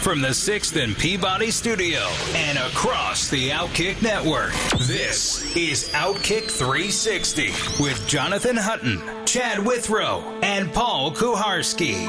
from the 6th and Peabody studio and across the Outkick network, this is Outkick 360 with Jonathan Hutton, Chad Withrow, and Paul Kuharsky.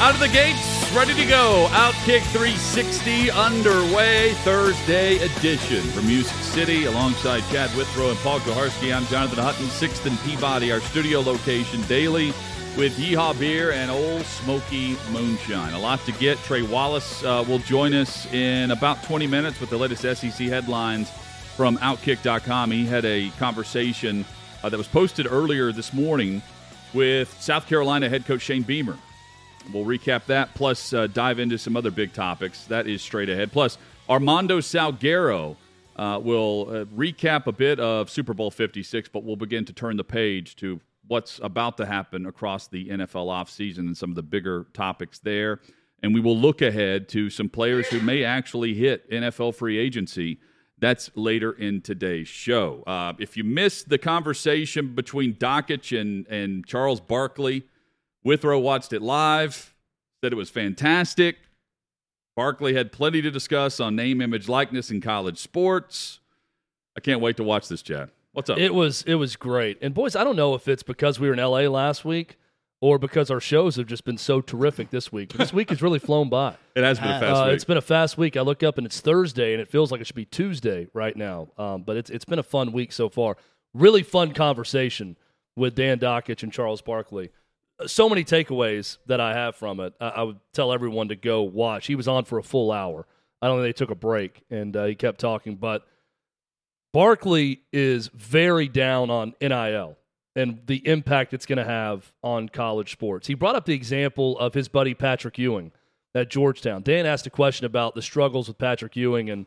Out of the gates, ready to go. Outkick 360 underway, Thursday edition from Music City alongside Chad Withrow and Paul Kuharsky. I'm Jonathan Hutton, 6th and Peabody, our studio location daily with Yeehaw Beer and Ole Smoky Moonshine. A lot to get. Trey Wallace uh, will join us in about 20 minutes with the latest SEC headlines from Outkick.com. He had a conversation uh, that was posted earlier this morning with South Carolina head coach Shane Beamer. We'll recap that, plus uh, dive into some other big topics. That is straight ahead. Plus, Armando Salguero uh, will uh, recap a bit of Super Bowl 56, but we'll begin to turn the page to what's about to happen across the NFL offseason and some of the bigger topics there. And we will look ahead to some players who may actually hit NFL free agency. That's later in today's show. Uh, if you missed the conversation between Dakich and, and Charles Barkley, Withrow watched it live, said it was fantastic. Barkley had plenty to discuss on name, image, likeness in college sports. I can't wait to watch this, Chad. What's up? It was it was great. And boys, I don't know if it's because we were in LA last week or because our shows have just been so terrific this week. This week has really flown by. It has been a fast uh, week. It's been a fast week. I look up and it's Thursday, and it feels like it should be Tuesday right now. Um, but it's it's been a fun week so far. Really fun conversation with Dan Dakich and Charles Barkley. So many takeaways that I have from it. I, I would tell everyone to go watch. He was on for a full hour. I don't think they took a break, and uh, he kept talking. But Barkley is very down on NIL and the impact it's going to have on college sports. He brought up the example of his buddy Patrick Ewing at Georgetown. Dan asked a question about the struggles with Patrick Ewing, and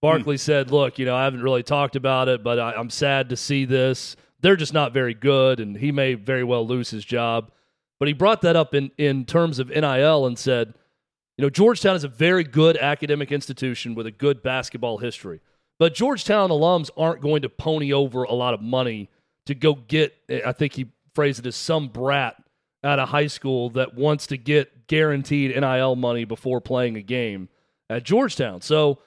Barkley hmm. said, Look, you know, I haven't really talked about it, but I, I'm sad to see this. They're just not very good, and he may very well lose his job. But he brought that up in, in terms of NIL and said, you know, Georgetown is a very good academic institution with a good basketball history. But Georgetown alums aren't going to pony over a lot of money to go get, I think he phrased it as some brat out of high school that wants to get guaranteed NIL money before playing a game at Georgetown. So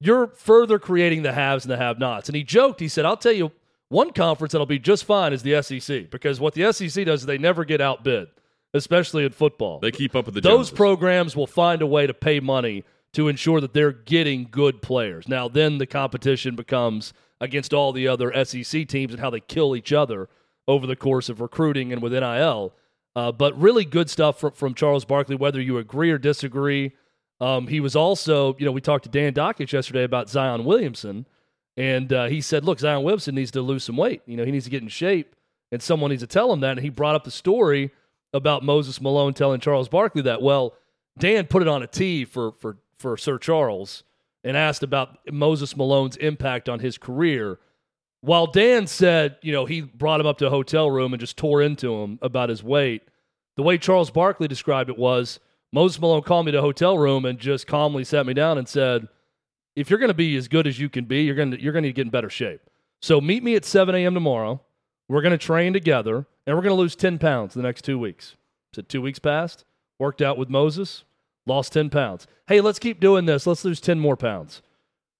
you're further creating the haves and the have nots. And he joked, he said, I'll tell you one conference that'll be just fine is the SEC because what the SEC does is they never get outbid, especially in football. They keep up with the Those Joneses. programs will find a way to pay money to ensure that they're getting good players. Now, then the competition becomes against all the other SEC teams and how they kill each other over the course of recruiting and with NIL. Uh, but really good stuff from, from Charles Barkley, whether you agree or disagree. Um, he was also, you know, we talked to Dan Dakich yesterday about Zion Williamson, and uh, he said, look, Zion Williamson needs to lose some weight. You know, he needs to get in shape, and someone needs to tell him that. And he brought up the story about Moses Malone telling Charles Barkley that. Well, Dan put it on a tee for for for Sir Charles and asked about Moses Malone's impact on his career. While Dan said, you know, he brought him up to a hotel room and just tore into him about his weight, the way Charles Barkley described it was Moses Malone called me to a hotel room and just calmly sat me down and said, if you're going to be as good as you can be, you're going to you're going to get in better shape. So meet me at 7 a.m. tomorrow. We're going to train together, and we're going to lose 10 pounds the next two weeks. So two weeks passed, worked out with Moses, lost 10 pounds. Hey, let's keep doing this. Let's lose 10 more pounds.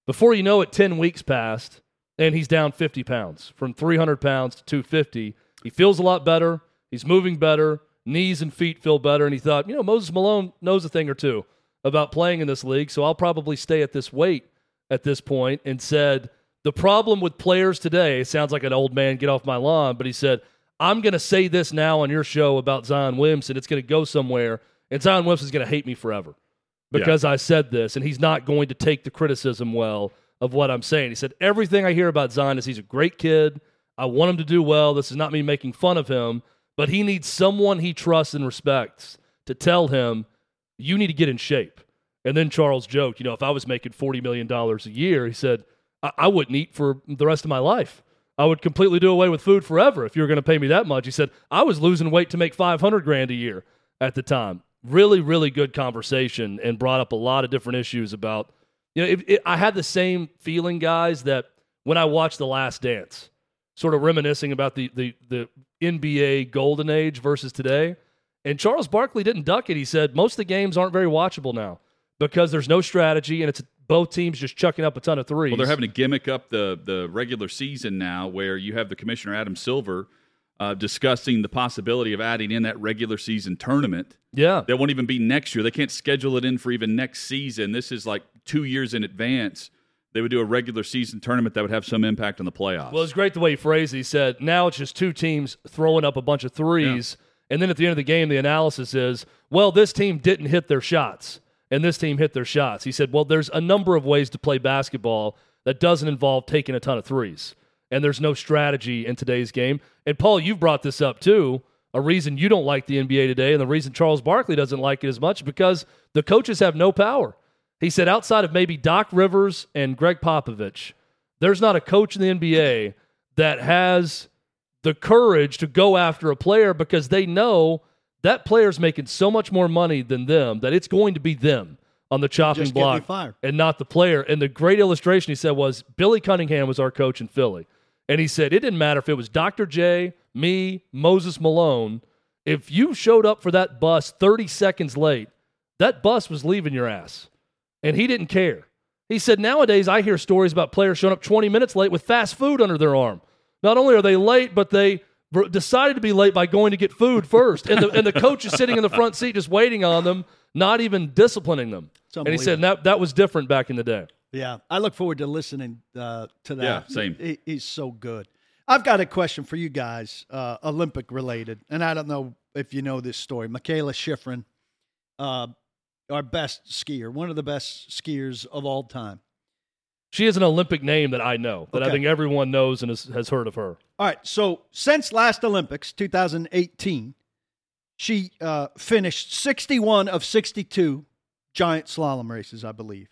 Before you know it, 10 weeks passed, and he's down 50 pounds from 300 pounds to 250. He feels a lot better. He's moving better. Knees and feet feel better. And he thought, you know, Moses Malone knows a thing or two about playing in this league, so I'll probably stay at this weight at this point. And said, the problem with players today sounds like an old man get off my lawn, but he said, I'm going to say this now on your show about Zion Williamson. It's going to go somewhere and Zion Williamson's going to hate me forever because yeah. I said this, and he's not going to take the criticism well of what I'm saying. He said, Everything I hear about Zion is he's a great kid. I want him to do well. This is not me making fun of him, but he needs someone he trusts and respects to tell him, you need to get in shape. And then Charles joked, you know, if I was making $40 million a year, he said, I, I wouldn't eat for the rest of my life. I would completely do away with food forever if you were going to pay me that much. He said, I was losing weight to make 500 grand a year at the time. Really, really good conversation and brought up a lot of different issues about, you know, it, I had the same feeling, guys, that when I watched The Last Dance, sort of reminiscing about the, the, the NBA golden age versus today. And Charles Barkley didn't duck it. He said, most of the games aren't very watchable now because there's no strategy and it's both teams just chucking up a ton of threes. Well, they're having to gimmick up the the regular season now, where you have the commissioner Adam Silver uh, discussing the possibility of adding in that regular season tournament. Yeah, that won't even be next year. They can't schedule it in for even next season. This is like two years in advance. They would do a regular season tournament that would have some impact on the playoffs. Well, it's great the way he phrased it. He said, now it's just two teams throwing up a bunch of threes. Yeah. And then at the end of the game, the analysis is, well, this team didn't hit their shots and this team hit their shots. He said, Well, there's a number of ways to play basketball that doesn't involve taking a ton of threes. And there's no strategy in today's game. And Paul, you've brought this up too. A reason you don't like the NBA today, and the reason Charles Barkley doesn't like it as much, because the coaches have no power. He said, outside of maybe Doc Rivers and Gregg Popovich, there's not a coach in the NBA that has the courage to go after a player because they know that player's making so much more money than them that it's going to be them on the chopping block and not the player. And the great illustration he said was Billy Cunningham was our coach in Philly. And he said it didn't matter if it was Dr. J, me, Moses Malone. If you showed up for that bus 30 seconds late, that bus was leaving your ass. And he didn't care. He said, nowadays I hear stories about players showing up 20 minutes late with fast food under their arm. Not only are they late, but they decided to be late by going to get food first, and the and the coach is sitting in the front seat just waiting on them, not even disciplining them. And he said that that was different back in the day. Yeah, I look forward to listening uh, to that. Yeah, same. He, he's so good. I've got a question for you guys, uh, Olympic related, and I don't know if you know this story. Mikaela Shiffrin, uh, our best skier, one of the best skiers of all time. She is an Olympic name that I know, that okay. I think everyone knows and has, has heard of her. All right. So since last Olympics, 2018, she uh, finished 61 of 62 giant slalom races, I believe.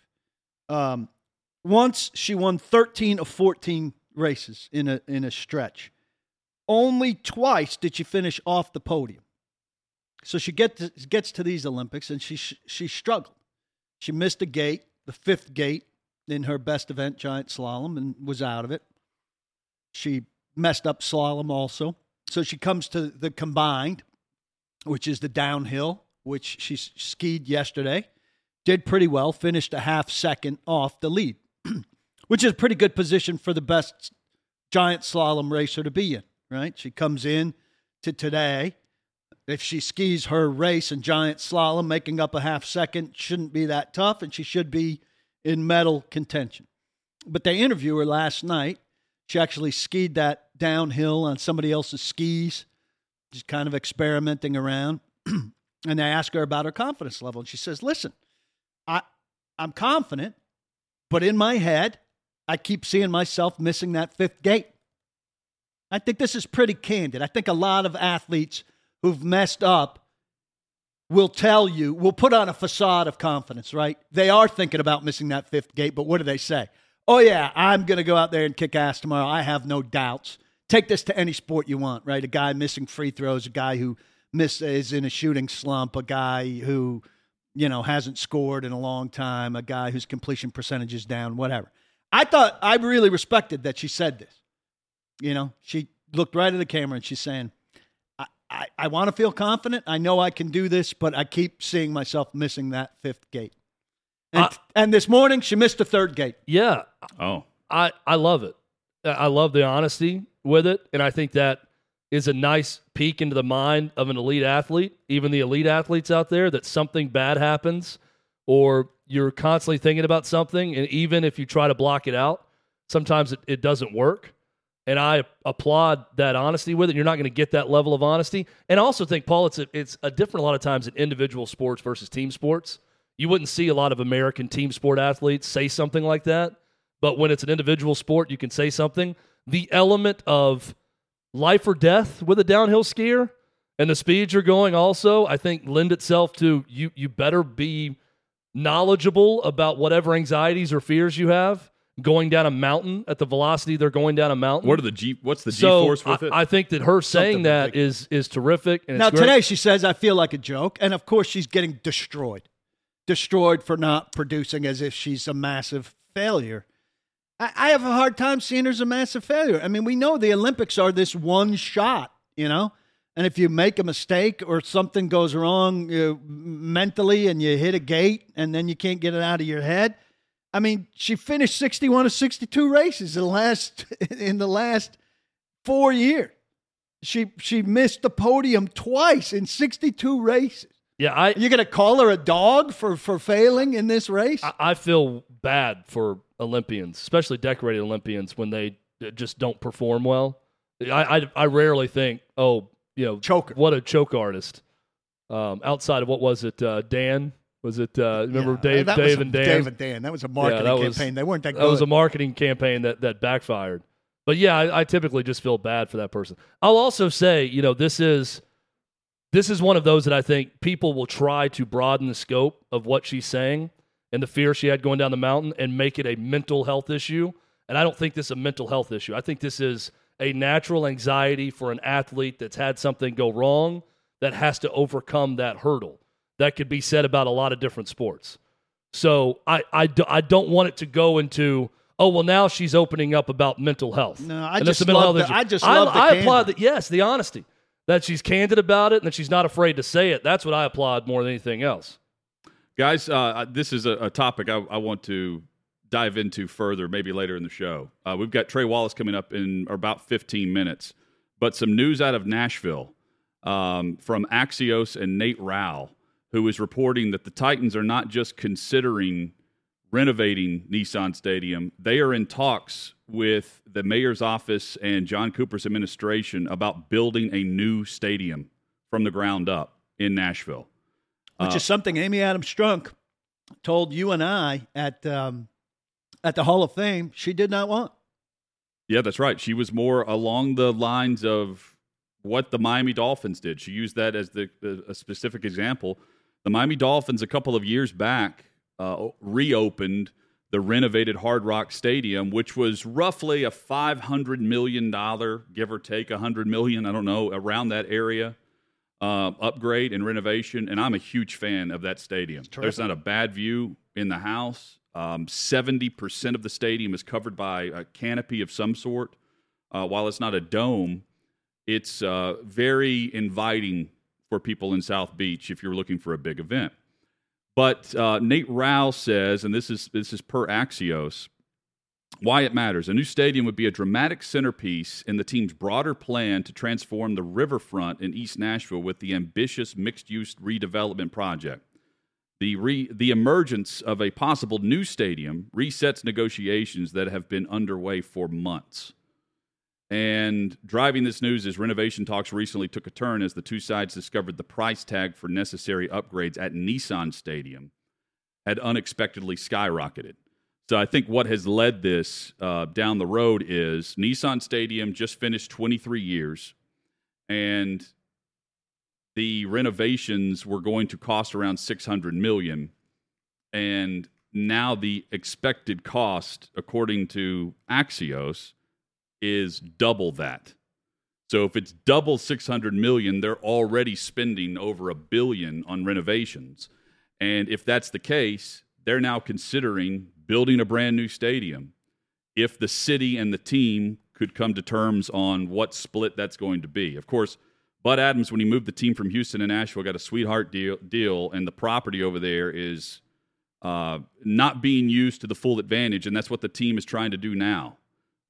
Um, once she won 13 of 14 races in a in a stretch. Only twice did she finish off the podium. So she get to, gets to these Olympics and she she struggled. She missed a gate, the fifth gate, in her best event, giant slalom, and was out of it. She messed up slalom also. So she comes to the combined, which is the downhill, which she skied yesterday. Did pretty well, finished a half second off the lead, which is pretty good position for the best giant slalom racer to be in, right? She comes in to today. If she skis her race in giant slalom, making up a half second shouldn't be that tough, and she should be in medal contention. But they interviewed her last night. She actually skied that downhill on somebody else's skis, just kind of experimenting around. and they asked her about her confidence level. And she says, Listen, I, I'm confident, but in my head, I keep seeing myself missing that fifth gate. I think this is pretty candid. I think a lot of athletes who've messed up will tell you, will put on a facade of confidence, right? They are thinking about missing that fifth gate, but what do they say? Oh, yeah, I'm going to go out there and kick ass tomorrow. I have no doubts. Take this to any sport you want, right? A guy missing free throws, a guy who miss, is in a shooting slump, a guy who, you know, hasn't scored in a long time, a guy whose completion percentage is down, whatever. I thought I really respected that she said this. You know, she looked right at the camera and she's saying, I, I want to feel confident. I know I can do this, but I keep seeing myself missing that fifth gate. And, I, and this morning, she missed the third gate. Yeah. Oh. I, I love it. I love the honesty with it. And I think that is a nice peek into the mind of an elite athlete, even the elite athletes out there, that something bad happens or you're constantly thinking about something. And even if you try to block it out, sometimes it, it doesn't work and I applaud that honesty with it. You're not going to get that level of honesty, and I also think Paul, it's a, it's a different a lot of times in individual sports versus team sports. You wouldn't see a lot of American team sport athletes say something like that, but when it's an individual sport, you can say something. The element of life or death with a downhill skier and the speeds you're going also, I think lend itself to you. You better be knowledgeable about whatever anxieties or fears you have going down a mountain at the velocity they're going down a mountain. What are the G? What's the G so force with I, it? I think that her saying Something that ridiculous. is is terrific. And Now it's today she says I feel like a joke, and of course she's getting destroyed, destroyed for not producing as if she's a massive failure. I, I have a hard time seeing her as a massive failure. I mean, we know the Olympics are this one shot, you know, and if you make a mistake or something goes wrong uh, mentally and you hit a gate and then you can't get it out of your head. I mean, she finished sixty-one of sixty-two races in the last in the last four years. She she missed the podium twice in 62 races. yeah, I You're going to call her a dog for for failing in this race? I- I feel bad for Olympians, especially decorated Olympians, when they uh, just don't perform well. I I, I rarely think, oh, you know, Choker. What a choke artist. Um, outside of what was it, uh, Dan? Was it? Uh, remember Yeah, Dave, Dave a- and Dan? Dave and Dan. That was a marketing that was- campaign. they weren't that good. That was a marketing campaign that that backfired. But yeah, I, I typically just feel bad for that person. I'll also say, you know, this is this is one of those that I think people will try to broaden the scope of what she's saying and the fear she had going down the mountain and make it a mental health issue. And I don't think this is a mental health issue. I think this is a natural anxiety for an athlete that's had something go wrong that has to overcome that hurdle. That could be said about a lot of different sports. So I, I, do, I don't want it to go into, oh, well, now she's opening up about mental health. No, I And just mental love the- I just I, love the I applaud that. Yes, the honesty. That she's candid about it and that she's not afraid to say it. That's what I applaud more than anything else. Guys, uh, this is a, a topic I, I want to dive into further, maybe later in the show. Uh, we've got Trey Wallace coming up in about 15 minutes, but some news out of Nashville um, from Axios and Nate Rau, who is reporting that the Titans are not just considering renovating Nissan Stadium, they are in talks with the mayor's office and John Cooper's administration about building a new stadium from the ground up in Nashville. Which Uh, is something Amy Adams Strunk told you and I at um, at the Hall of Fame she did not want. Yeah, that's right. She was more along the lines of what the Miami Dolphins did. She used that as the, the a specific example. The Miami Dolphins a couple of years back uh, reopened the renovated Hard Rock Stadium, which was roughly a five hundred million dollar, give or take a hundred million, I don't know, around that area. Uh, upgrade and renovation, and I'm a huge fan of that stadium. There's not a bad view in the house. Um, Seventy percent of the stadium is covered by a canopy of some sort. Uh, while it's not a dome, it's uh, very inviting for people in South Beach if you're looking for a big event. But uh, Nate Rau says, and this is this is per Axios, why it matters. A new stadium would be a dramatic centerpiece in the team's broader plan to transform the riverfront in East Nashville with the ambitious mixed-use redevelopment project. The, re, the emergence of a possible new stadium resets negotiations that have been underway for months. And driving this news is renovation talks recently took a turn as the two sides discovered the price tag for necessary upgrades at Nissan Stadium had unexpectedly skyrocketed. So I think what has led this uh, down the road is Nissan Stadium just finished 23 years, and the renovations were going to cost around 600 million, and now the expected cost, according to Axios, is double that. So if it's double 600 million, they're already spending over a billion on renovations. And if that's the case, they're now considering building a brand new stadium. If the city and the team could come to terms on what split that's going to be. Of course, Bud Adams, when he moved the team from Houston to Nashville, got a sweetheart deal, deal and the property over there is uh, not being used to the full advantage, and that's what the team is trying to do now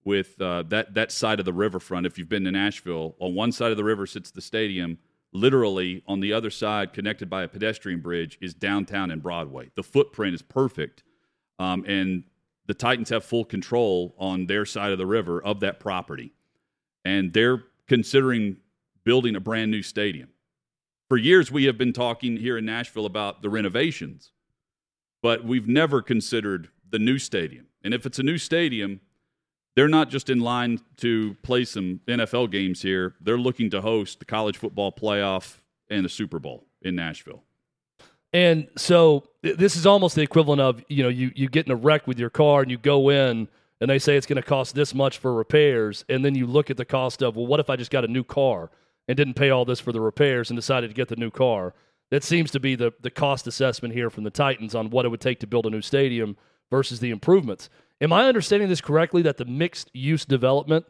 with uh, that that side of the riverfront. If you've been to Nashville, on one side of the river sits the stadium. Literally, on the other side, connected by a pedestrian bridge, is downtown and Broadway. The footprint is perfect, um, and the Titans have full control on their side of the river of that property, and they're considering building a brand new stadium. For years, we have been talking here in Nashville about the renovations, but we've never considered the new stadium. And if it's a new stadium, they're not just in line to play some NFL games here. They're looking to host the college football playoff and the Super Bowl in Nashville. And so this is almost the equivalent of you know you you get in a wreck with your car and you go in and they say it's going to cost this much for repairs and then you look at the cost of well what if I just got a new car and didn't pay all this for the repairs and decided to get the new car that seems to be the the cost assessment here from the Titans on what it would take to build a new stadium versus the improvements am I understanding this correctly that the mixed use development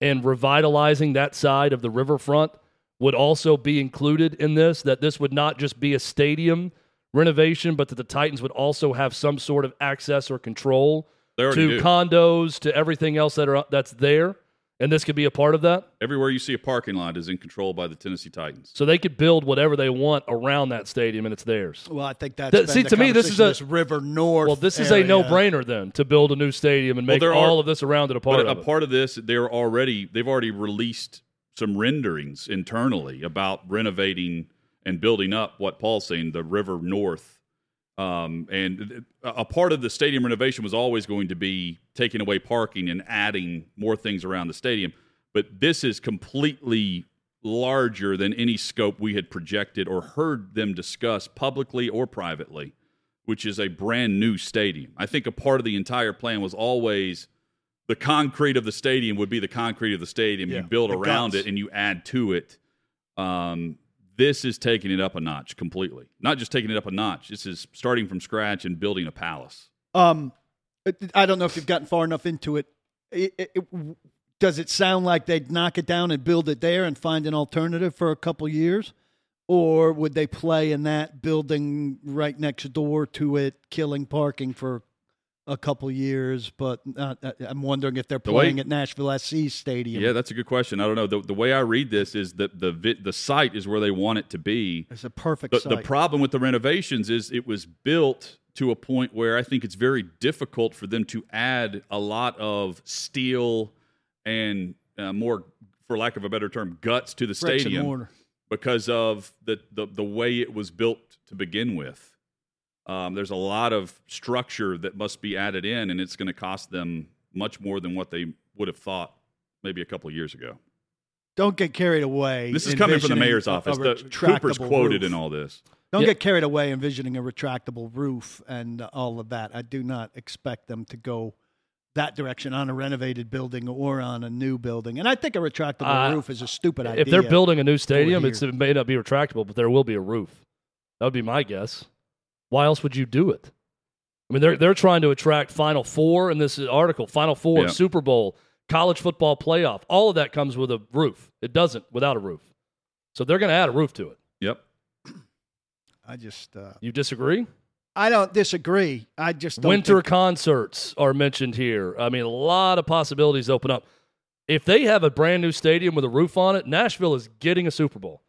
and revitalizing that side of the riverfront would also be included in this that this would not just be a stadium renovation, but that the Titans would also have some sort of access or control to do. condos, to everything else that are that's there, and this could be a part of that. Everywhere you see a parking lot is in control by the Tennessee Titans. So they could build whatever they want around that stadium, and it's theirs. Well, I think that's Th- been see, the to me, this is a- this River North. Well, this is area. a no-brainer then to build a new stadium and Well, make there all are- of this around it a part But a of it. part of this, they're already they've already released some renderings internally about renovating and building up what Paul's saying, the River North. Um, and a part of the stadium renovation was always going to be taking away parking and adding more things around the stadium. But this is completely larger than any scope we had projected or heard them discuss publicly or privately, which is a brand new stadium. I think a part of the entire plan was always the concrete of the stadium would be the concrete of the stadium. Yeah, you build around guts. it and you add to it. Um, this is taking it up a notch completely. Not just taking it up a notch. This is starting from scratch and building a palace. Um, I don't know if you've gotten far enough into it. It- it- it- does it sound like they'd knock it down and build it there and find an alternative for a couple years, or would they play in that building right next door to it, killing parking for a couple years? But uh, I'm wondering if they're The way- playing at Nashville SC Stadium. Yeah, that's a good question. I don't know. The, the way I read this is that the the site is where they want it to be. it's a perfect The, site. the problem with the renovations is it was built to a point where I think it's very difficult for them to add a lot of steel and uh, more, for lack of a better term, guts to the Bricks stadium because of the, the the way it was built to begin with. Um, there's a lot of structure that must be added in, and it's going to cost them much more than what they would have thought maybe a couple of years ago. Don't get carried away. This is coming from the mayor's a- a office. The, retractable Cooper's quoted roof. in all this. Don't Yeah. get carried away envisioning a retractable roof and all of that. I do not expect them to go that direction on a renovated building or on a new building. And I think a retractable Uh, roof is a stupid idea. if they're building a new stadium, it's, it may not be retractable, but there will be a roof. That would be my guess. Why else would you do it? I mean, they're they're trying to attract Final Four in this article. Final Four, Yeah. Super Bowl, college football playoff. All of that comes with a roof. It doesn't without a roof. So they're going to add a roof to it. Yep. I just, uh, You disagree? I don't disagree. I just don't Winter think- concerts are mentioned here. I mean, a lot of possibilities open up. If they have a brand new stadium with a roof on it, Nashville is getting a Super Bowl.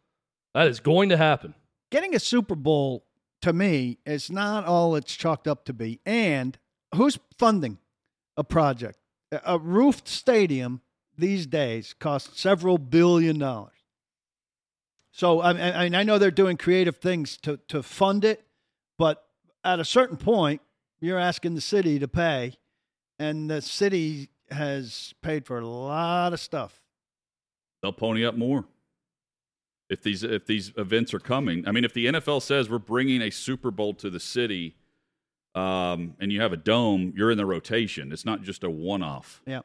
That is going to happen. getting a Super Bowl to me it's not all it's chalked up to be. And who's funding a project? A- roofed stadium these days costs several billion dollars. So I mean, I know they're doing creative things to to fund it, but at a certain point, you're asking the city to pay, and the city has paid for a lot of stuff. They'll pony up more. If these if these events are coming, I mean, if the NFL says we're bringing a Super Bowl to the city, um, and you have a dome, you're in the rotation. It's not just a one-off. Yeah.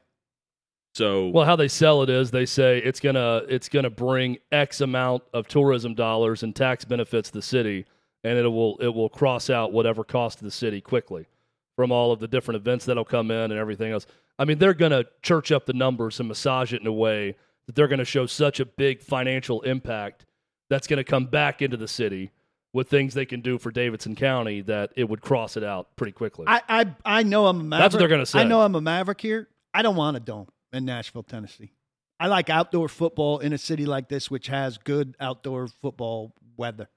So Well, how they sell it is they say it's gonna it's gonna bring X amount of tourism dollars and tax benefits to the city, and it will it will cross out whatever cost to the city quickly from all of the different events that'll come in and everything else. I mean, they're gonna church up the numbers and massage it in a way that they're gonna show such a big financial impact that's gonna come back into the city with things they can do for Davidson County that it would cross it out pretty quickly. I, I I know I'm a maverick. That's what they're gonna say. I know I'm a maverick here. I don't want a dome in Nashville, Tennessee. I like outdoor football in a city like this, which has good outdoor football weather.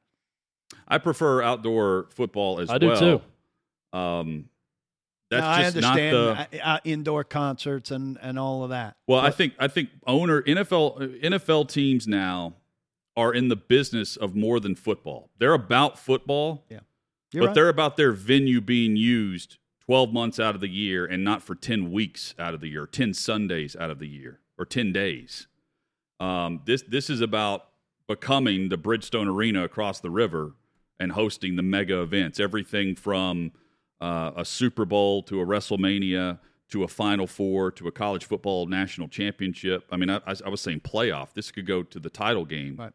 I prefer outdoor football as I do well. too. Um, that's Now, I just not the uh, uh, indoor concerts and, and all of that. Well, I think I think owner NFL NFL teams now are in the business of more than football. They're about football, you're but right. they're about their venue being used 12 months out of the year and not for 10 weeks out of the year, 10 Sundays out of the year, or 10 days. Um, this this is about becoming the Bridgestone Arena across the river and hosting the mega events, everything from uh, a Super Bowl to a WrestleMania to a Final Four to a college football national championship. I mean, I, I was saying playoff. This could go to the title game, Right.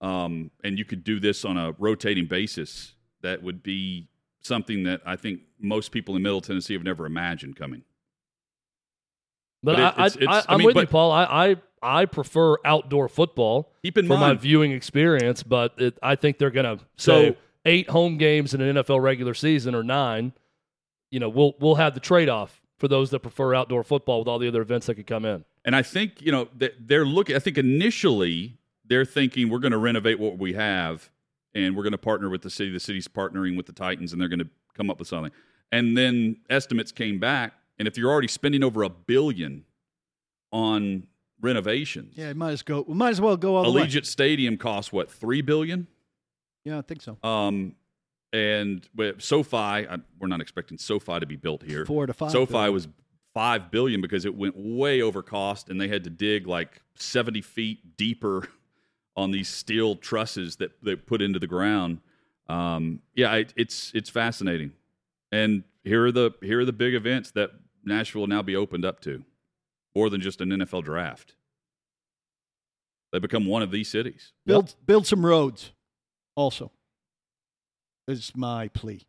um, and you could do this on a rotating basis. That would be something that I think most people in Middle Tennessee have never imagined coming. But, But it- I, it's- it's- I, I am mean, with you, Paul. I, I I prefer outdoor football Keep in for my viewing experience, but it, I think they're going to So- say eight home games in an NFL regular season or nine. You know, we'll we'll have the trade off for those that prefer outdoor football with all the other events that could come in. And I think you know they're looking. I think initially they're thinking we're going to renovate what we have, and we're going to partner with the city. The city's partnering with the Titans, and they're going to come up with something. And then estimates came back, and if you're already spending over a billion on renovations, Yeah, might as go. We might as well go all the way. Allegiant Stadium costs what three billion? Yeah, I think so. Um, and with SoFi, I, we're not expecting SoFi to be built here. Four to five. SoFi billion. was five billion because it went way over cost, and they had to dig like seventy feet deeper on these steel trusses that they put into the ground. Um, yeah, it, it's it's fascinating, and here are the here are the big events that Nashville will now be opened up to, more than just an NFL draft. They become one of these cities. build build some roads. Also, is my plea.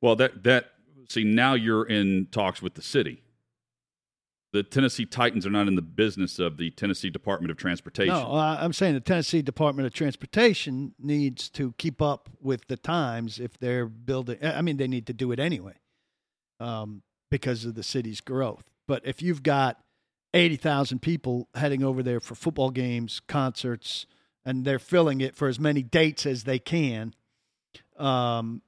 Well, that that see now you're in talks with the city. The Tennessee Titans are not in the business of the Tennessee Department of Transportation. No, I'm saying the Tennessee Department of Transportation needs to keep up with the times if they're building. I mean, they need to do it anyway um, because of the city's growth. But if you've got 80,000 people heading over there for football games, concerts, and they're filling it for as many dates as they can, um,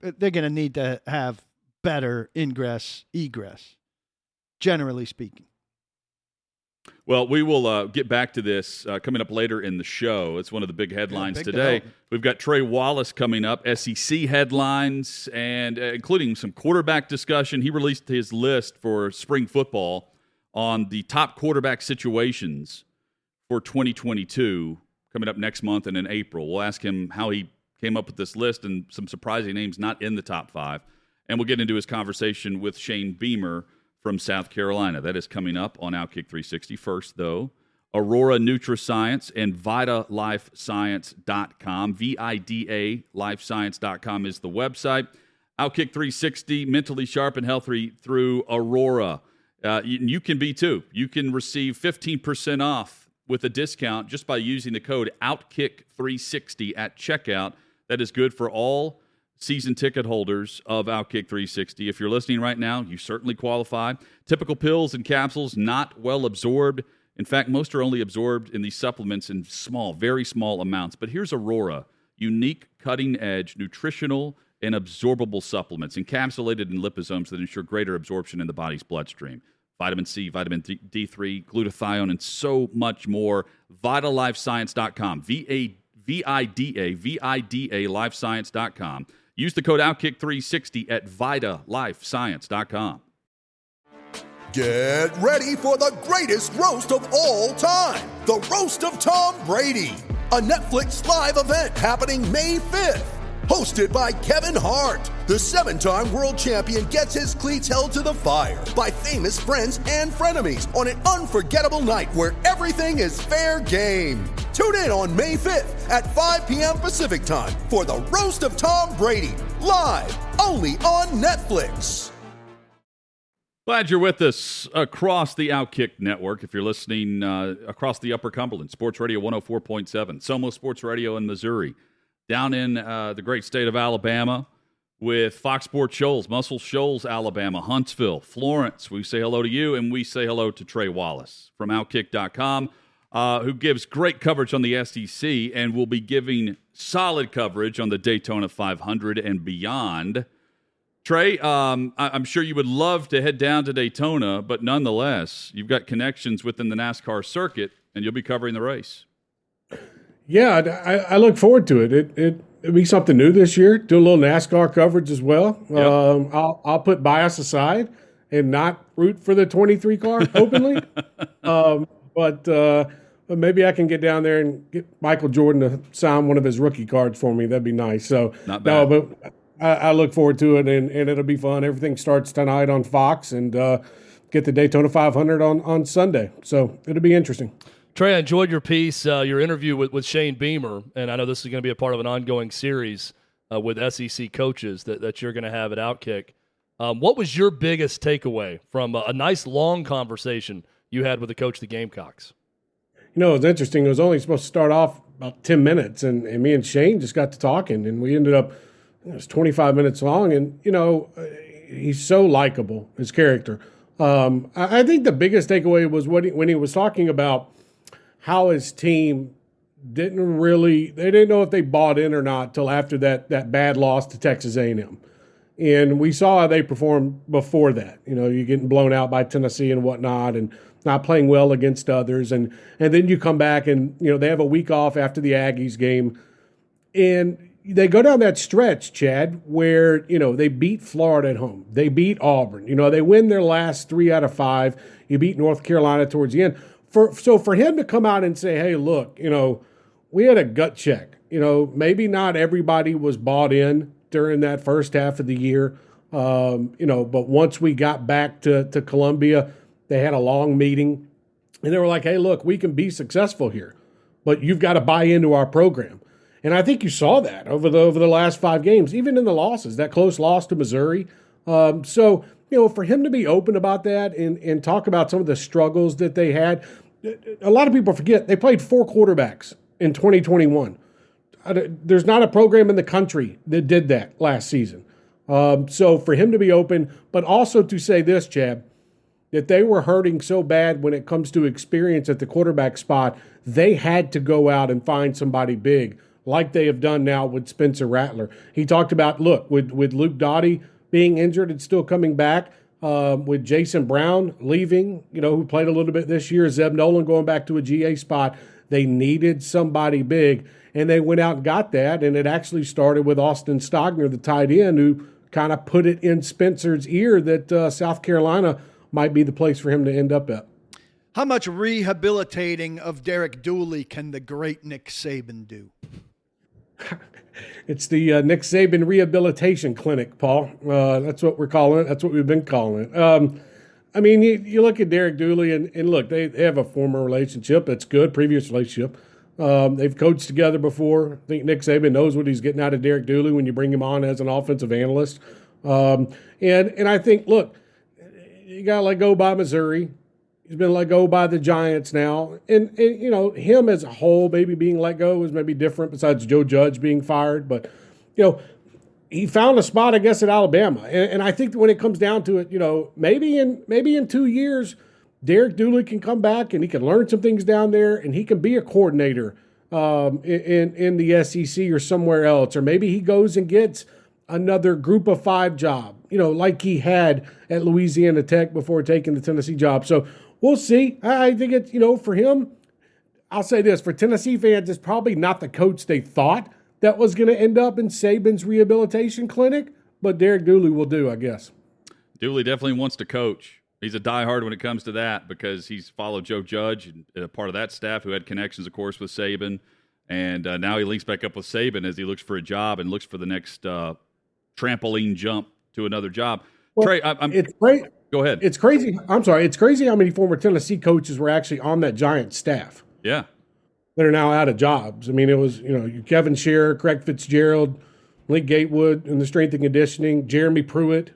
they're going to need to have better ingress, egress, generally speaking. Well, we will uh, get back to this uh, coming up later in the show. It's one of the big headlines big today. development. We've got Trey Wallace coming up, SEC headlines, and uh, including some quarterback discussion. He released his list for spring football on the top quarterback situations for 2022 coming up next month and in April. We'll ask him how he came up with this list and some surprising names not in the top five. And we'll get into his conversation with Shane Beamer from South Carolina. That is coming up on Outkick 360. First, though, Aurora Nutrascience and VidaLifeScience.com. V I D A LifeScience.com is the website. Outkick 360, mentally sharp and healthy through Aurora. Uh, you, you can be too. You can receive 15% off with a discount just by using the code OutKick360 at checkout. That is good for all season ticket holders of Outkick 360. If you're listening right now, you certainly qualify. Typical pills and capsules not well absorbed. In fact, most are only absorbed in these supplements in small, very small amounts. But here's Aurora unique, cutting edge, nutritional, and absorbable supplements encapsulated in liposomes that ensure greater absorption in the body's bloodstream. Vitamin C, vitamin D- D3, glutathione, and so much more. VidaLifeScience.com. V A V I D A V I D A LifeScience.com. Use the code OutKick360 at VidaLifeScience.com. Get ready for the greatest roast of all time the Roast of Tom Brady, a Netflix live event happening May 5th. Hosted by Kevin Hart, the seven time world champion gets his cleats held to the fire by famous friends and frenemies on an unforgettable night where everything is fair game. Tune in on May 5th at 5 p.m. Pacific time for the Roast of Tom Brady, live only on Netflix. Glad you're with us across the Outkick Network. If you're listening uh, across the Upper Cumberland, Sports Radio 104.7, Somo Sports Radio in Missouri, down in uh, the great state of Alabama with Fox Sports Shoals, Muscle Shoals, Alabama, Huntsville, Florence. We say hello to you, and we say hello to Trey Wallace from Outkick.com, uh, who gives great coverage on the SEC and will be giving solid coverage on the Daytona 500 and beyond. Trey, um, I- I'm sure you would love to head down to Daytona, but nonetheless, you've got connections within the NASCAR circuit, and you'll be covering the race. Yeah, I, I look forward to it. It it it'll be something new this year. Do a little NASCAR coverage as well. Um, I'll I'll put bias aside and not root for the 23 car openly. um, but uh, but maybe I can get down there and get Michael Jordan to sign one of his rookie cards for me. That'd be nice. So Not bad. no, but I, I look forward to it, and, and it'll be fun. Everything starts tonight on Fox, and uh, get the Daytona 500 on on Sunday. So it'll be interesting. Trey, I enjoyed your piece, uh, your interview with, with Shane Beamer, and I know this is going to be a part of an ongoing series uh, with SEC coaches that, that you're going to have at Outkick. Um, what was your biggest takeaway from a, a nice long conversation you had with the coach the Gamecocks? You know, it was interesting. It was only supposed to start off about 10 minutes, and, and me and Shane just got to talking, and we ended up, it was 25 minutes long. And, you know, uh, he's so likable, his character. Um, I, I think the biggest takeaway was what he, when he was talking about how his team didn't really, they didn't know if they bought in or not till after that, that bad loss to Texas A&M. And we saw how they performed before that. You know, you're getting blown out by Tennessee and whatnot, and not playing well against others, and and then you come back and you know they have a week off after the Aggies game, and they go down that stretch, Chad, where you know they beat Florida at home, they beat Auburn, you know they win their last three out of five. You beat North Carolina towards the end. For so for him to come out and say, "Hey, look, you know, we had a gut check. You know, maybe not everybody was bought in during that first half of the year. Um, you know, but once we got back to to Columbia, they had a long meeting, and they were like, "Hey, look, we can be successful here, but you've got to buy into our program." And I think you saw that over the over the last five games, even in the losses, that close loss to Missouri. Um, so you know, for him to be open about that and and talk about some of the struggles that they had, a lot of people forget they played four quarterbacks in 2021. There's not a program in the country that did that last season. Um, so for him to be open, but also to say this, Chad, that they were hurting so bad when it comes to experience at the quarterback spot, they had to go out and find somebody big, like they have done now with Spencer Rattler. He talked about, look, with, with Luke Doty being injured and still coming back, uh, with Jason Brown leaving, you know, who played a little bit this year, Zeb Noland going back to a GA spot. They needed somebody big, and they went out and got that. And it actually started with Austin Stogner, the tight end, who kind of put it in Spencer's ear that uh, South Carolina might be the place for him to end up at. How much rehabilitating of Derek Dooley can the great Nick Saban do? it's the uh, Nick Saban Rehabilitation Clinic, Paul. Uh, that's what we're calling it. That's what we've been calling it. Um, I mean, you, you, look at Derek Dooley, and, and look, they, they, have a former relationship. That's good, previous relationship. Um, they've coached together before. I think Nick Saban knows what he's getting out of Derek Dooley when you bring him on as an offensive analyst. Um, and and I think, look, you got to let go by Missouri. He's been let go by the Giants now, and, and you know him as a whole, maybe being let go is maybe different. Besides Joe Judge being fired, but you know he found a spot, I guess, at Alabama. And, and, I think when it comes down to it, you know, maybe in maybe in two years, Derek Dooley can come back and he can learn some things down there, and he can be a coordinator um, in in the SEC or somewhere else, or maybe he goes and gets another Group of Five job, you know, like he had at Louisiana Tech before taking the Tennessee job. So we'll see. I think it's you know for him. I'll say this for Tennessee fans, it's probably not the coach they thought that was going to end up in Saban's rehabilitation clinic, but Derek Dooley will do, I guess. Dooley definitely wants to coach. He's a diehard when it comes to that because he's followed Joe Judge and a part of that staff who had connections, of course, with Saban. And uh, now he links back up with Saban as he looks for a job and looks for the next uh, trampoline jump to another job. Well, Trey, I, am it's great. Go ahead. It's crazy. I'm sorry. It's crazy how many former Tennessee coaches were actually on that Giant staff. Yeah that are now out of jobs. I mean, it was you know Kevin Sherrer, Craig Fitzgerald, Link Gatewood in the strength and conditioning, Jeremy Pruitt,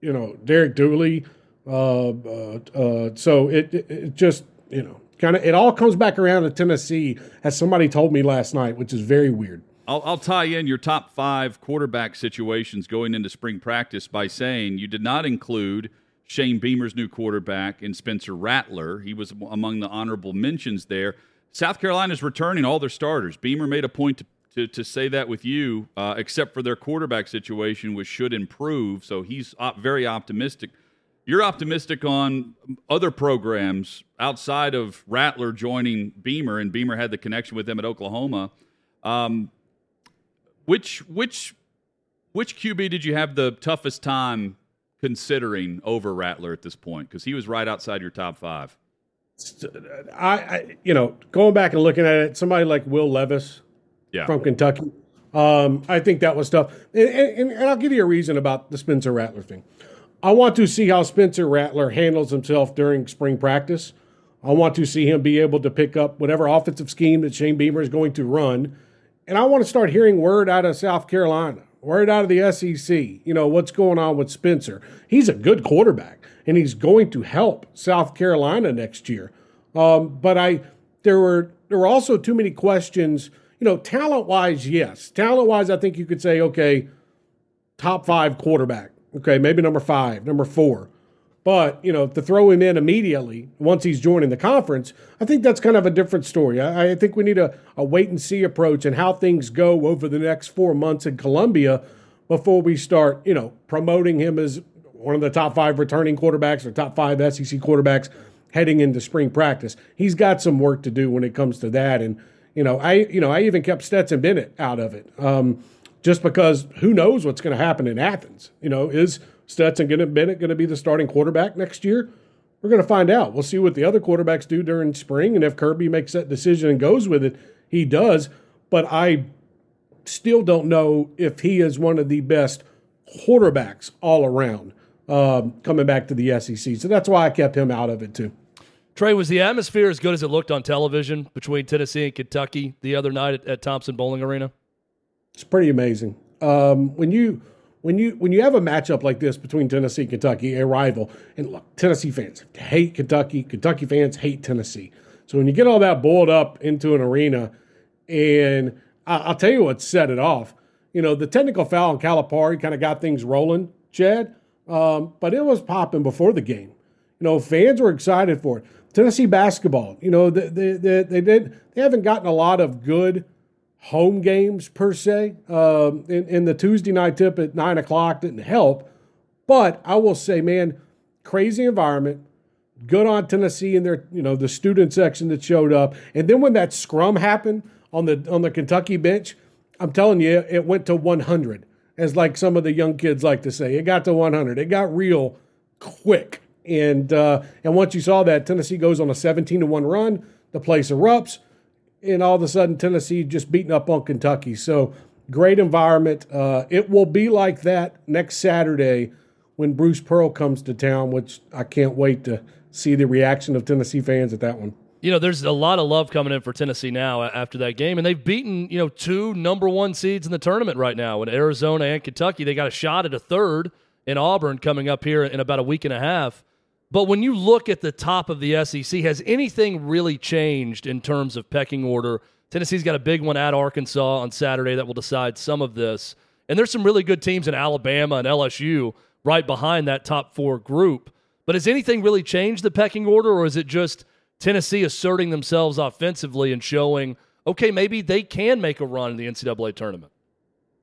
you know Derek Dooley. Uh, uh, uh, so it, it, it just you know kind of it all comes back around to Tennessee, as somebody told me last night, which is very weird. I'll, I'll tie in your top five quarterback situations going into spring practice by saying you did not include. Shane Beamer's new quarterback and Spencer Rattler. He was among the honorable mentions there. South Carolina's returning all their starters. Beamer made a point to, to, to say that with you, uh, except for their quarterback situation, which should improve. So he's op- very optimistic. You're optimistic on other programs outside of Rattler joining Beamer, and Beamer had the connection with them at Oklahoma. Um, which which which QB did you have the toughest time considering over Rattler at this point? Because he was right outside your top five. I, I, you know, going back and looking at it, somebody like Will Levis Yeah. from Kentucky, um, I think that was tough. And, and, and I'll give you a reason about the Spencer Rattler thing. I want to see how Spencer Rattler handles himself during spring practice. I want to see him be able to pick up whatever offensive scheme that Shane Beamer is going to run. And I want to start hearing word out of South Carolina, word out of the SEC, you know, what's going on with Spencer. He's a good quarterback, and he's going to help South Carolina next year. Um, but I, there were there were also too many questions. You know, talent wise, yes, talent wise, I think you could say, okay, top five quarterback, okay, maybe number five, number four. But, you know, to throw him in immediately once he's joining the conference, I think that's kind of a different story. I, I think we need a, a wait and see approach and how things go over the next four months in Columbia before we start, you know, promoting him as one of the top five returning quarterbacks or top five SEC quarterbacks heading into spring practice. He's got some work to do when it comes to that. And, you know, I you know, I even kept Stetson Bennett out of it. Um, just because who knows what's going to happen in Athens. You know, is Stetson Bennett going to be the starting quarterback next year? We're going to find out. We'll see what the other quarterbacks do during spring, and if Kirby makes that decision and goes with it, he does. But I still don't know if he is one of the best quarterbacks all around um, coming back to the SEC. So that's why I kept him out of it too. Trey, was the atmosphere as good as it looked on television between Tennessee and Kentucky the other night at, at Thompson-Boling Arena? It's pretty amazing. Um, when you when you when you have a matchup like this between Tennessee and Kentucky, a rival, and look, Tennessee fans hate Kentucky, Kentucky fans hate Tennessee. So when you get all that boiled up into an arena, and I'll tell you what set it off. You know, the technical foul on Calipari kind of got things rolling, Chad. Um, but it was popping before the game. You know, fans were excited for it. Tennessee basketball, you know, they, they, they, they did they haven't gotten a lot of good home games per se. Um, in, in the Tuesday night tip at nine o'clock didn't help, but I will say, man, crazy environment. Good on Tennessee and their, you know, the student section that showed up. And then when that scrum happened on the on the Kentucky bench, I'm telling you, it went to 100, as like some of the young kids like to say. It got to 100. It got real quick. And uh, and once you saw that, Tennessee goes on a 17 to one run. The place erupts and all of a sudden Tennessee just beating up on Kentucky. So great environment. Uh, it will be like that next Saturday when Bruce Pearl comes to town, which I can't wait to see the reaction of Tennessee fans at that one. You know, there's a lot of love coming in for Tennessee now after that game, and they've beaten you know two number one seeds in the tournament right now in Arizona and Kentucky. They got a shot at a third in Auburn coming up here in about a week and a half. But when you look at the top of the SEC, has anything really changed in terms of pecking order? Tennessee's got a big one at Arkansas on Saturday that will decide some of this. And there's some really good teams in Alabama and LSU right behind that top four group. But has anything really changed the pecking order, or is it just Tennessee asserting themselves offensively and showing, okay, maybe they can make a run in the NCAA tournament?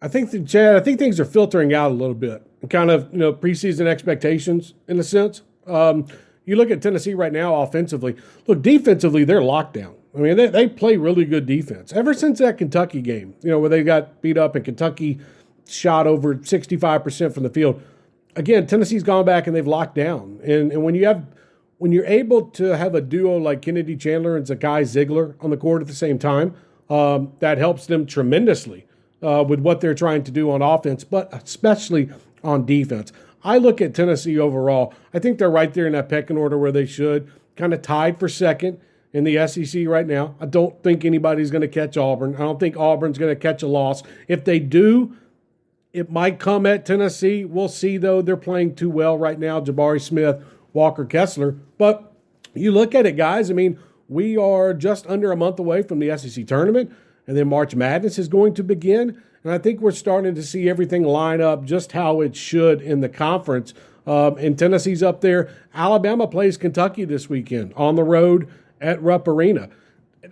I think, that, Chad, I think things are filtering out a little bit, kind of, you know, preseason expectations in a sense. Um, you look at Tennessee right now offensively. Look, defensively, they're locked down. I mean, they, they play really good defense. Ever since that Kentucky game, you know, where they got beat up and Kentucky shot over 65% from the field. Again, Tennessee's gone back and they've locked down. And, and when you have when you're able to have a duo like Kennedy Chandler and Zakai Zeigler on the court at the same time, um, that helps them tremendously uh, with what they're trying to do on offense, but especially on defense. I look at Tennessee overall. I think they're right there in that pecking order where they should, kind of tied for second in the SEC right now. I don't think anybody's going to catch Auburn. I don't think Auburn's going to catch a loss. If they do, it might come at Tennessee. We'll see, though. They're playing too well right now. Jabari Smith, Walker Kessler. But you look at it, guys. I mean, we are just under a month away from the SEC tournament, and then March Madness is going to begin. And I think we're starting to see everything line up just how it should in the conference. Um, and Tennessee's up there. Alabama plays Kentucky this weekend on the road at Rupp Arena.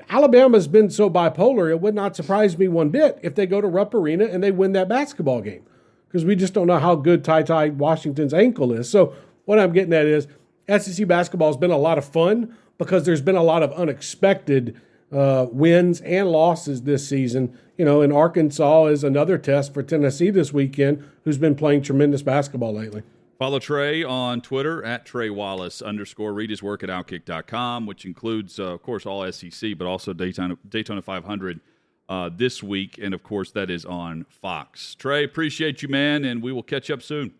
Alabama's been so bipolar, it would not surprise me one bit if they go to Rupp Arena and they win that basketball game because we just don't know how good Ty Ty Washington's ankle is. So, what I'm getting at is SEC basketball has been a lot of fun because there's been a lot of unexpected uh, wins and losses this season. You know, and Arkansas is another test for Tennessee this weekend, who's been playing tremendous basketball lately. Follow Trey on Twitter at Trey Wallace underscore. Read his work at Outkick.com, which includes, uh, of course, all SEC, but also Daytona, Daytona 500 uh, this week. And, of course, that is on Fox. Trey, appreciate you, man, and we will catch up soon.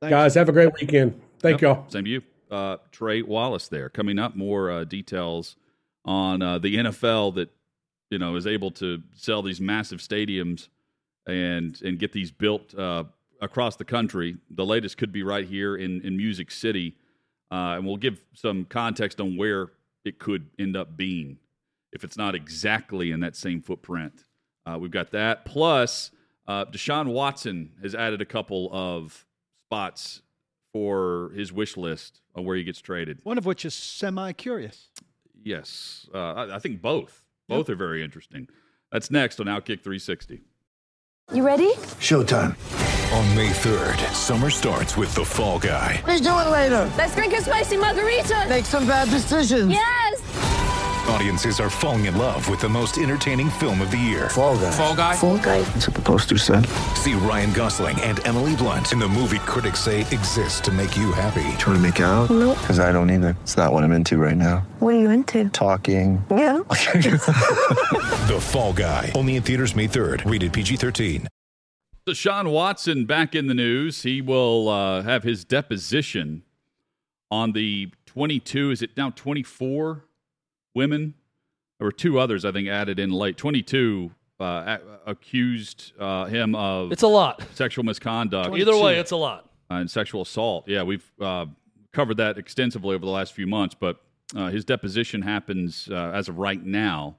Thanks. Guys, have a great weekend. Thank yep. y'all. Same to you. Uh, Trey Wallace there. Coming up, more uh, details on uh, the NFL that, you know, is able to sell these massive stadiums and and get these built uh, across the country. The latest could be right here in, in Music City. Uh, and we'll give some context on where it could end up being if it's not exactly in that same footprint. Uh, we've got that. Plus, uh, Deshaun Watson has added a couple of spots for his wish list on where he gets traded. One of which is semi curious. Yes. Uh, I, I, think both. Both yep. are very interesting. That's next on Outkick 360. You ready? Showtime. On May 3rd, summer starts with The Fall Guy. Let's do it later. Let's drink a spicy margarita. Make some bad decisions. Yes. Audiences are falling in love with the most entertaining film of the year. Fall Guy. Fall Guy. Fall Guy. That's what the poster said. See Ryan Gosling and Emily Blunt in the movie critics say exists to make you happy. Trying to make it out? Nope. Because I don't either. It's not what I'm into right now. What are you into? Talking. Yeah. the Fall Guy. Only in theaters May 3rd. Rated PG-13. Deshaun Watson back in the news. He will uh, have his deposition on the 22. Is it now 24 women? There were two others, I think, added in late. 22 uh, accused uh, him of it's a lot sexual misconduct. 22. Either way, it's a lot uh, and sexual assault. Yeah, we've uh, covered that extensively over the last few months, but uh, his deposition happens as of right now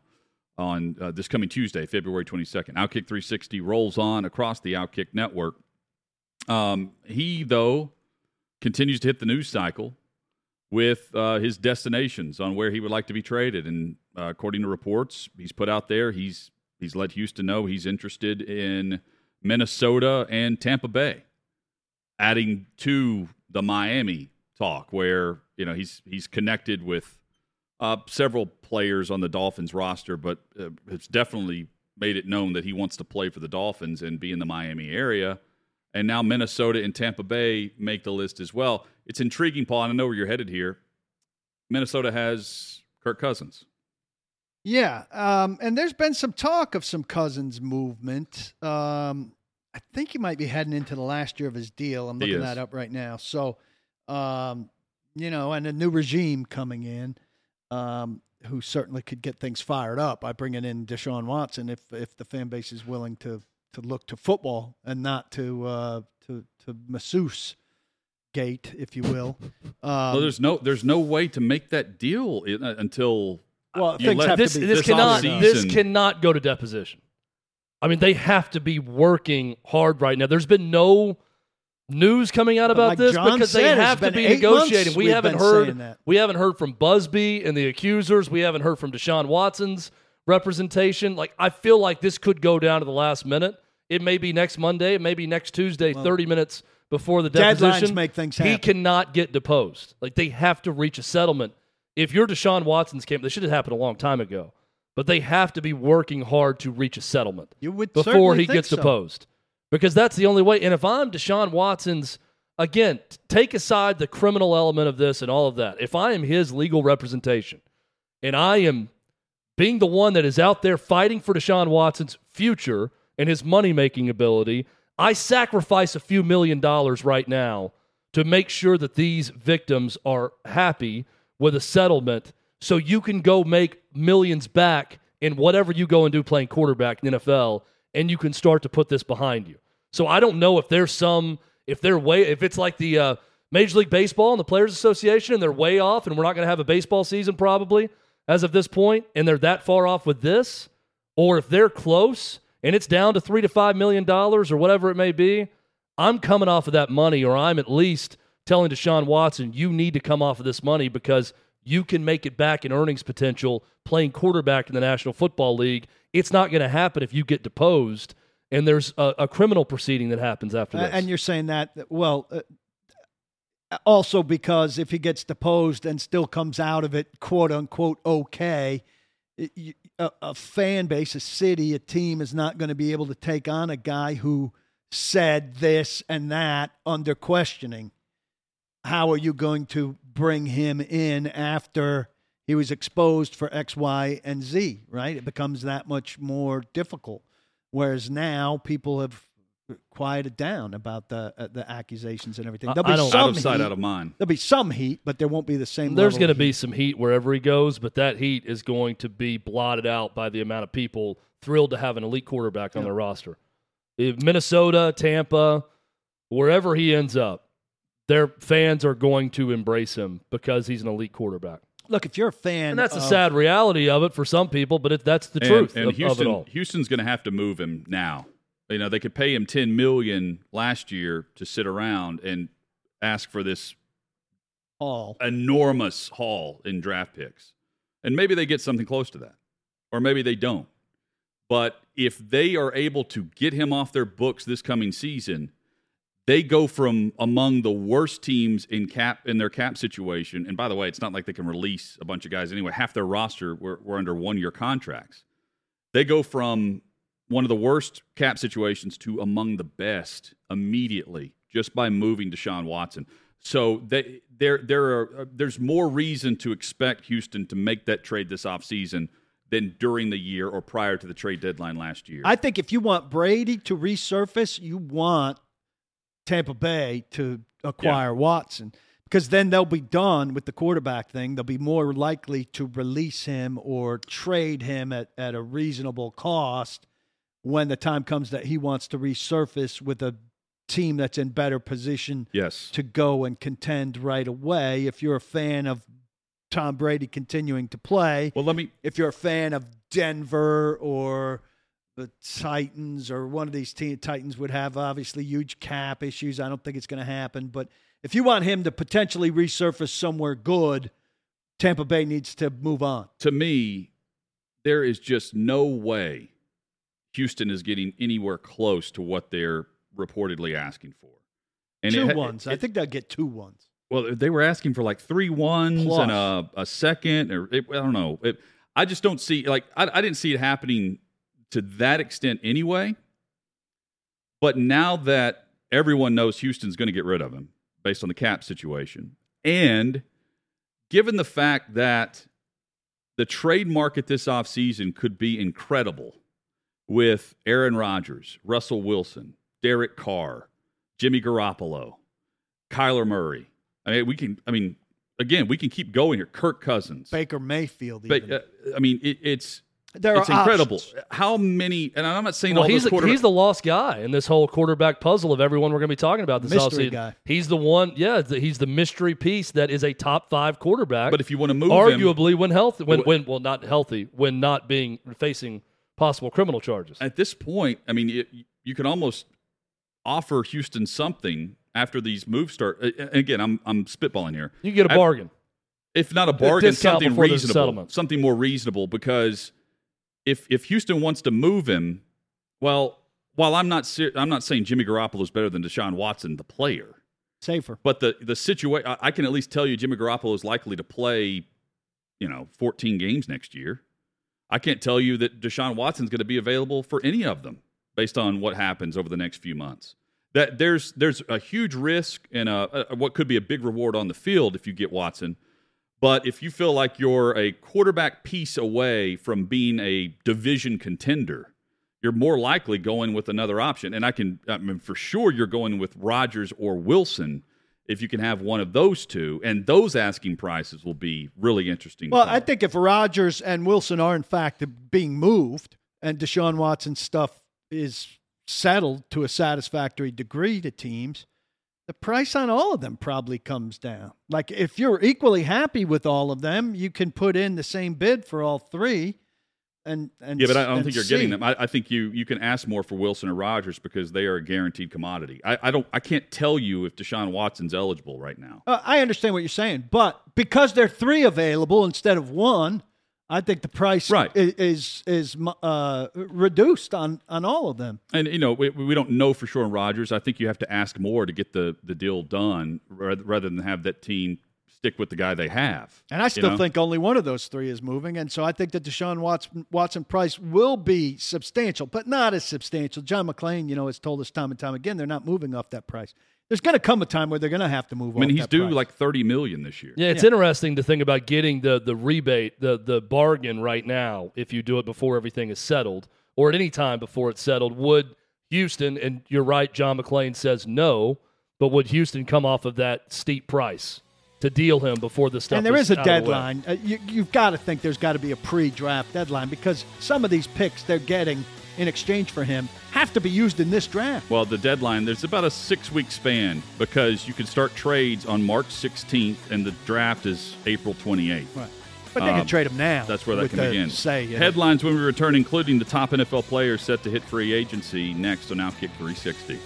on uh, this coming Tuesday, February 22nd. Outkick 360 rolls on across the Outkick network. Um, he, though, continues to hit the news cycle with uh, his destinations on where he would like to be traded. And uh, according to reports, he's put out there, he's, he's let Houston know he's interested in Minnesota and Tampa Bay, adding to the Miami talk where, you know, he's, he's connected with uh, several players on the Dolphins roster, but uh, it's definitely made it known that he wants to play for the Dolphins and be in the Miami area. And now Minnesota and Tampa Bay make the list as well. It's intriguing, Paul. And I know where you're headed here. Minnesota has Kirk Cousins. Yeah, um, and there's been some talk of some Cousins movement. Um, I think he might be heading into the last year of his deal. I'm looking that up right now. So, um, you know, and a new regime coming in um, who certainly could get things fired up by bringing in Deshaun Watson if if the fan base is willing to to look to football and not to uh, to to masseuse gate, if you will. Um, well, there's no there's no way to make that deal uh, until well things have this, to be this cannot this cannot go to deposition. I mean, they have to be working hard right now. There's been no news coming out about like this John because they have to be negotiating. We haven't heard we haven't heard from Buzbee and the accusers. We haven't heard from Deshaun Watson's representation. Like I feel like this could go down to the last minute. It may be next Monday, it may be next Tuesday, well, 30 minutes before the deposition. make things happen. He cannot get deposed. Like they have to reach a settlement. If you're Deshaun Watson's camp, this should have happened a long time ago. But they have to be working hard to reach a settlement you would before he gets so. deposed because that's the only way. And if I'm Deshaun Watson's, again, take aside the criminal element of this and all of that. If I am his legal representation and I am being the one that is out there fighting for Deshaun Watson's future and his money making ability, I sacrifice a few million dollars right now to make sure that these victims are happy with a settlement so you can go make millions back in whatever you go and do playing quarterback in NFL and you can start to put this behind you. So I don't know if there's some if they're way if it's like the uh, Major League Baseball and the Players Association and they're way off and we're not going to have a baseball season probably as of this point and they're that far off with this, or if they're close and it's down to three to five million dollars or whatever it may be, I'm coming off of that money, or I'm at least telling Deshaun Watson, you need to come off of this money because you can make it back in earnings potential playing quarterback in the National Football League it's not going to happen if you get deposed and there's a, a, criminal proceeding that happens after this. And you're saying that, well, uh, also because if he gets deposed and still comes out of it, quote unquote, okay, a, a fan base, a city, a team is not going to be able to take on a guy who said this and that under questioning. how are you going to bring him in after he was exposed for X, Y, and Z? Right? It becomes that much more difficult. Whereas now people have quieted down about the uh, the accusations and everything. I- There'll be I don't- some out of sight, heat. out of mind. There'll be some heat, but there won't be the same. There's going to of be some heat wherever he goes, but that heat is going to be blotted out by the amount of people thrilled to have an elite quarterback on their roster. If Minnesota, Tampa, wherever he ends up, their fans are going to embrace him because he's an elite quarterback. Look, if you're a fan, And that's a of- sad reality of it for some people, but it, that's the And- truth And, of, of Houston, it all. Houston's going to have to move him now. You know, they could pay him ten million last year to sit around and ask for this haul, enormous haul in draft picks, and maybe they get something close to that, or maybe they don't. But if they are able to get him off their books this coming season, they go from among the worst teams in cap in their cap situation. And by the way, it's not like they can release a bunch of guys anyway. Half their roster were, were under one year contracts. They go from one of the worst cap situations to among the best immediately just by moving Deshaun Watson. So they, there, there are, uh, there's more reason to expect Houston to make that trade this offseason than during the year or prior to the trade deadline last year. I think if you want Brady to resurface, you want Tampa Bay to acquire Watson because then they'll be done with the quarterback thing. They'll be more likely to release him or trade him at, at a reasonable cost when the time comes that he wants to resurface with a team that's in better position yes. to go and contend right away. If you're a fan of Tom Brady continuing to play, Well, let me if you're a fan of Denver or the Titans or one of these team, Titans would have obviously huge cap issues. I don't think it's going to happen. But if you want him to potentially resurface somewhere good, Tampa Bay needs to move on. to me, there is just no way Houston is getting anywhere close to what they're reportedly asking for. two it- ones. I it- think they'll get two ones. Well, they were asking for like three ones Plus. and a, a second, or it, I don't know. It, I just don't see like I, I didn't see it happening to that extent anyway. But now that everyone knows Houston's going to get rid of him based on the cap situation, and given the fact that the trade market this offseason could be incredible with Aaron Rodgers, Russell Wilson, Derek Carr, Jimmy Garoppolo, Kyler Murray. I mean, we can. I mean, again, we can keep going here. Kirk Cousins, Baker Mayfield. but uh, I mean, it, it's there it's are incredible. options. How many? And I'm not saying Well, all he's those the, he's the lost guy in this whole quarterback puzzle of everyone we're going to be talking about this Mystery offseason. guy. He's the one, yeah, he's the mystery piece that is a top five quarterback. but if you want to move him, arguably when healthy, when, Wh- when well not healthy, when not being facing possible criminal charges. at this point, I mean, it, you can almost offer Houston something after these moves start. Again, I'm I'm spitballing here. You get a bargain. if not a bargain, discount something before there's a reasonable, settlement. something more reasonable. Because if if Houston wants to move him, well, while I'm not ser- I'm not saying Jimmy Garoppolo is better than Deshaun Watson, the player, Safer. but the the situation I, I can at least tell you Jimmy Garoppolo is likely to play, you know, 14 games next year. I can't tell you that Deshaun Watson's going to be available for any of them based on what happens over the next few months. That there's there's a huge risk and a, a what could be a big reward on the field if you get Watson. But if you feel like you're a quarterback piece away from being a division contender, you're more likely going with another option. And I can, I mean, for sure, you're going with Rodgers or Wilson if you can have one of those two. And those asking prices will be really interesting. Well. I think if Rodgers and Wilson are in fact being moved and Deshaun Watson's stuff is settled to a satisfactory degree to teams, the price on all of them probably comes down. Like if you're equally happy with all of them, you can put in the same bid for all three. And, and yeah, but I don't think you're see. getting them. I, I think you you can ask more for Wilson or Rodgers because they are a guaranteed commodity. I, I don't. I can't tell you if Deshaun Watson's eligible right now. Uh, I understand what you're saying, but because there are three available instead of one, I think the price Right. is is uh, reduced on on all of them. And you know, we, we don't know for sure on Rodgers. I think you have to ask more to get the the deal done, rather, rather than have that team stick with the guy they have. And I you still know? think only one of those three is moving. And so I think that Deshaun Watson, Watson price will be substantial, but not as substantial. John McClain, you know, has told us time and time again, they're not moving off that price. There's going to come a time where they're going to have to move I mean, off he's that due price. like thirty million this year. Yeah, it's interesting to think about getting the the rebate, the the bargain right now if you do it before everything is settled or at any time before it's settled. Would Houston and you're right, John McClain says no, but would Houston come off of that steep price to deal him before the stuff? and there is a out of the way? deadline. Uh, you, you've got to think there's got to be a pre-draft deadline because some of these picks they're getting in exchange for him have to be used in this draft. Well, the deadline, there's about a six week span because you can start trades on March 16th and the draft is April 28th. Right. But they can Um, trade him now. That's where that with can the begin. Say in it. Headlines when we return, including the top NFL players set to hit free agency next on Outkick 360.